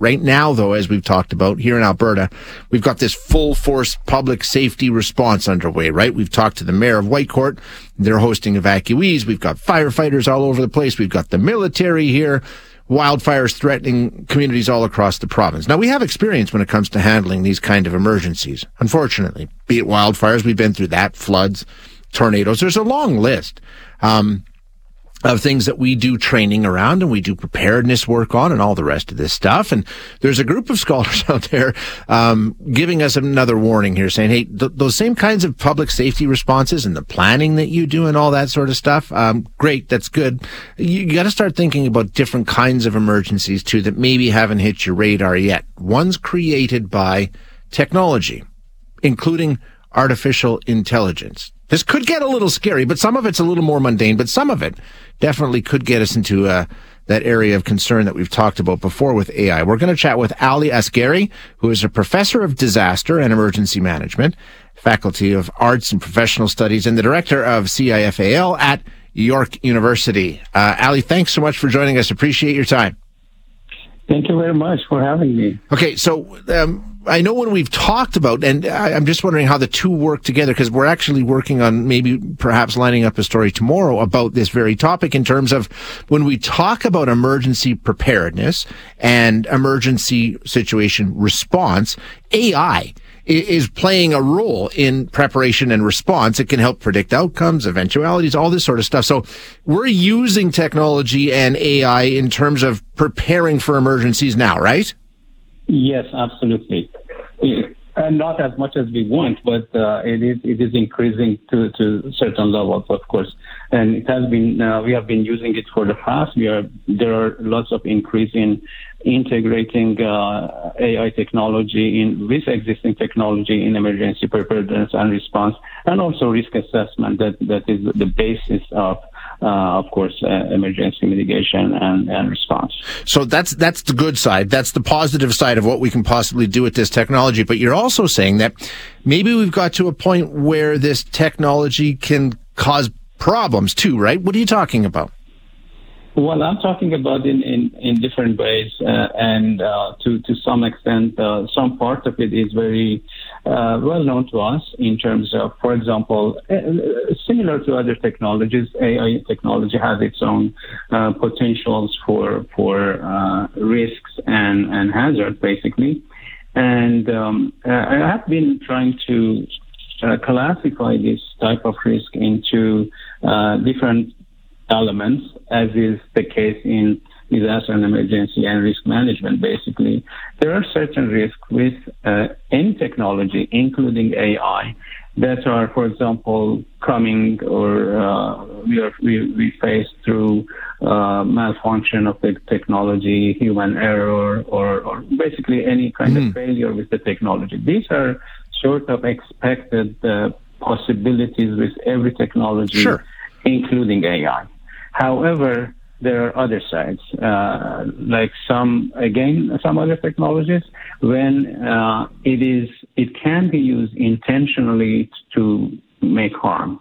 Right now, though, as we've talked about here in Alberta, we've got this full force public safety response underway, right? We've talked to the mayor of Whitecourt. They're hosting evacuees. We've got firefighters all over the place. We've got the military here. Wildfires threatening communities all across the province. Now we have experience when it comes to handling these kind of emergencies. Unfortunately, be it wildfires, we've been through that, floods, tornadoes. There's a long list. Um, of things that we do training around and we do preparedness work on and all the rest of this stuff. And there's a group of scholars out there um, giving us another warning here, saying, "Hey, th- those same kinds of public safety responses and the planning that you do and all that sort of stuff, um, great, that's good. You, you got to start thinking about different kinds of emergencies too that maybe haven't hit your radar yet. Ones created by technology, including artificial intelligence." This could get a little scary, but some of it's a little more mundane, but some of it definitely could get us into uh, that area of concern that we've talked about before with AI. We're going to chat with Ali Asgary, who is a professor of disaster and emergency management, faculty of arts and professional studies, and the director of CIFAL at York University. Uh, Ali, thanks so much for joining us. Appreciate your time. Thank you very much for having me. Okay, so um, I know when we've talked about, and I, am just wondering how the two work together because we're actually working on maybe perhaps lining up a story tomorrow about this very topic in terms of when we talk about emergency preparedness and emergency situation response, AI is playing a role in preparation and response. It can help predict outcomes, eventualities, all this sort of stuff. So we're using technology and AI in terms of preparing for emergencies now, right? Yes, absolutely. And not as much as we want, but uh, it is it is increasing to, to certain levels, of course. And it has been uh, we have been using it for the past. We are there are lots of increase in integrating uh, AI technology in with existing technology in emergency preparedness and response, and also risk assessment. That that is the basis of of course, uh, emergency mitigation and, and response. So that's that's the good side. That's the positive side of what we can possibly do with this technology. But you're also saying that maybe we've got to a point where this technology can cause problems too, right? What are you talking about? Well, I'm talking about in, in, in different ways, uh, and uh, to to some extent, uh, some part of it is very uh, well known to us in terms of, for example, uh, similar to other technologies, AI technology has its own uh, potentials for for risks and and hazards, basically. And um, I have been trying to classify this type of risk into different elements, as is the case in disaster and emergency and risk management, basically. There are certain risks with uh, any technology, including AI, that are, for example, coming or uh, we, are, we, we face through uh, malfunction of the technology, human error, or, or basically any kind mm. of hmm. failure with the technology. These are sort of expected uh, possibilities with every technology, sure. including AI. However, there are other sides, uh, like some again some other technologies when uh, it is it can be used intentionally to make harm,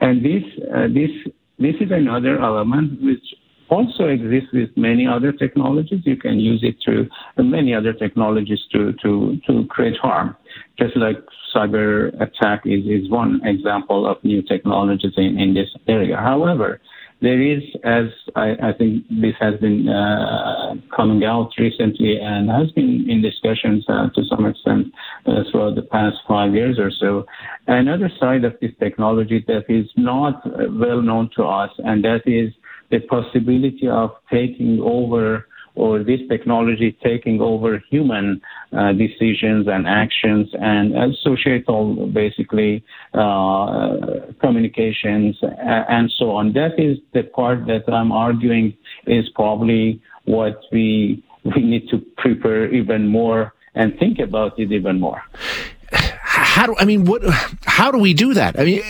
and this uh, this this is another element which also exists with many other technologies. You can use it to many other technologies to to to create harm, just like cyber attack is, is one example of new technologies in, in this area. However, there is, as I, I think this has been uh, coming out recently and has been in discussions uh, to some extent uh, throughout the past five years or so, another side of this technology that is not well known to us, and that is the possibility of taking over or this technology taking over human uh, decisions and actions and societal, basically, uh, communications and so on. That is the part that I'm arguing is probably what we we need to prepare even more and think about it even more how do I mean what? How do we do that? I mean,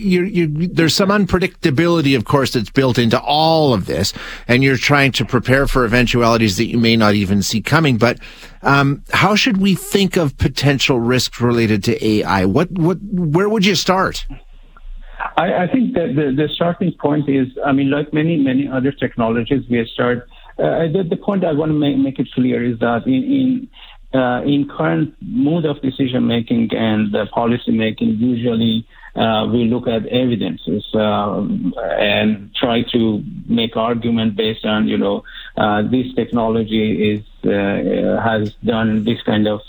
you, you, there's some unpredictability, of course, that's built into all of this, and you're trying to prepare for eventualities that you may not even see coming. But um, how should we think of potential risks related to AI? What what where would you start? I, I think that the, the starting point is, I mean, like many many other technologies, we start. Uh, the, the point I want to make, make it clear is that in, in uh, in current mode of decision making and uh, policy making, usually uh, we look at evidences uh, and try to make argument based on, you know, uh, this technology is uh, has done this kind of,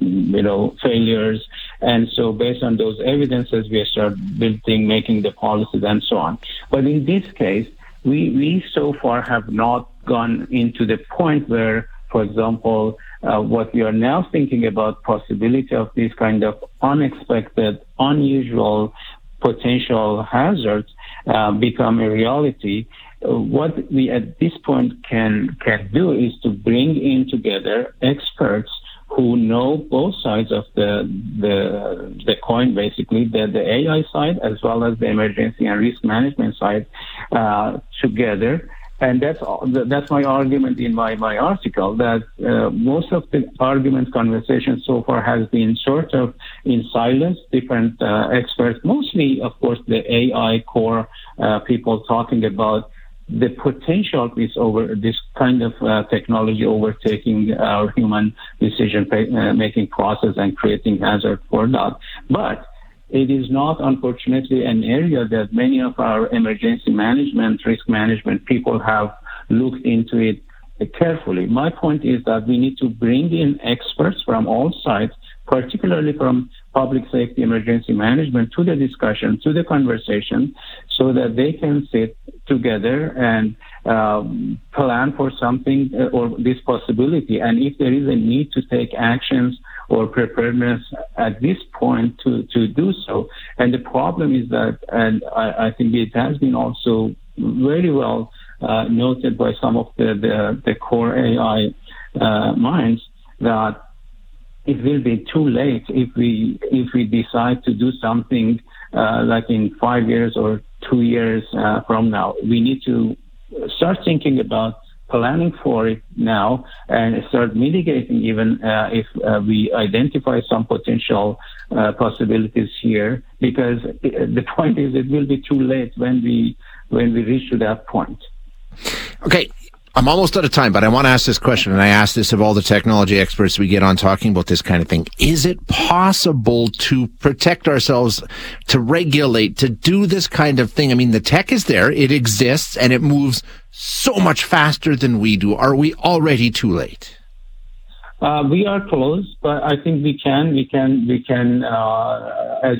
you know, failures, and so based on those evidences, we start building, making the policies, and so on. But in this case, we we so far have not gone into the point where, for example, uh, what we are now thinking about possibility of these kind of unexpected, unusual potential hazards uh, become a reality. What we at this point can can do is to bring in together experts who know both sides of the the the coin, basically the the AI side as well as the emergency and risk management side uh, together and that's that's my argument in my, my article that uh, most of the argument conversation so far has been sort of in silence. Different uh, experts, mostly of course the AI core uh, people talking about the potential of this over this kind of uh, technology overtaking our human decision uh, making process and creating hazard for that, but it is not, unfortunately, an area that many of our emergency management, risk management people have looked into it carefully. My point is that we need to bring in experts from all sides, particularly from public safety emergency management, to the discussion, to the conversation, so that they can sit together and um, plan for something uh, or this possibility. And if there is a need to take actions or preparedness at this point to, to do so. And the problem is that, and I, I think it has been also very well uh, noted by some of the, the, the core AI uh, minds that it will be too late if we if we decide to do something uh, like in five years or two years uh, from now. We need to start thinking about planning for it now and start mitigating even uh, if uh, we identify some potential uh, possibilities here because the point is it will be too late when we when we reach to that point okay I'm almost out of time, but I want to ask this question, and I ask this of all the technology experts we get on talking about this kind of thing. Is it possible to protect ourselves, to regulate, to do this kind of thing? I mean, the tech is there, it exists, and it moves so much faster than we do. Are we already too late? Uh, we are close, but I think we can we can we can uh,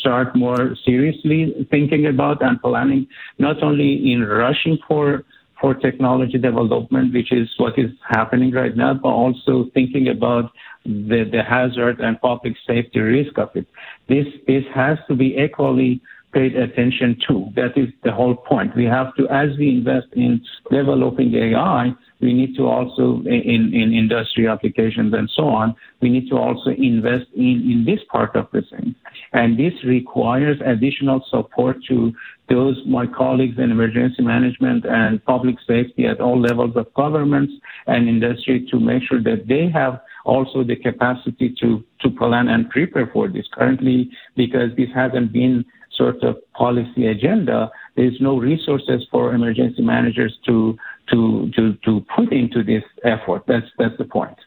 start more seriously thinking about and planning, not only in rushing for for technology development, which is what is happening right now, but also thinking about the, the hazard and public safety risk of it. This, this has to be equally paid attention to. That is the whole point. We have to, as we invest in developing AI, we need to also, in, in industry applications and so on, we need to also invest in, in this part of the thing. And this requires additional support to those, my colleagues in emergency management and public safety at all levels of governments and industry to make sure that they have also the capacity to, to plan and prepare for this. Currently, because this hasn't been sort of policy agenda, there's no resources for emergency managers to to to to put into this effort. That's that's the point.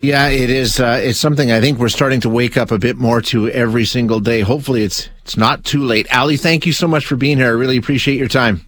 Yeah, it is. Uh, it's something I think we're starting to wake up a bit more to every single day. Hopefully, it's it's not too late. Ali, thank you so much for being here. I really appreciate your time.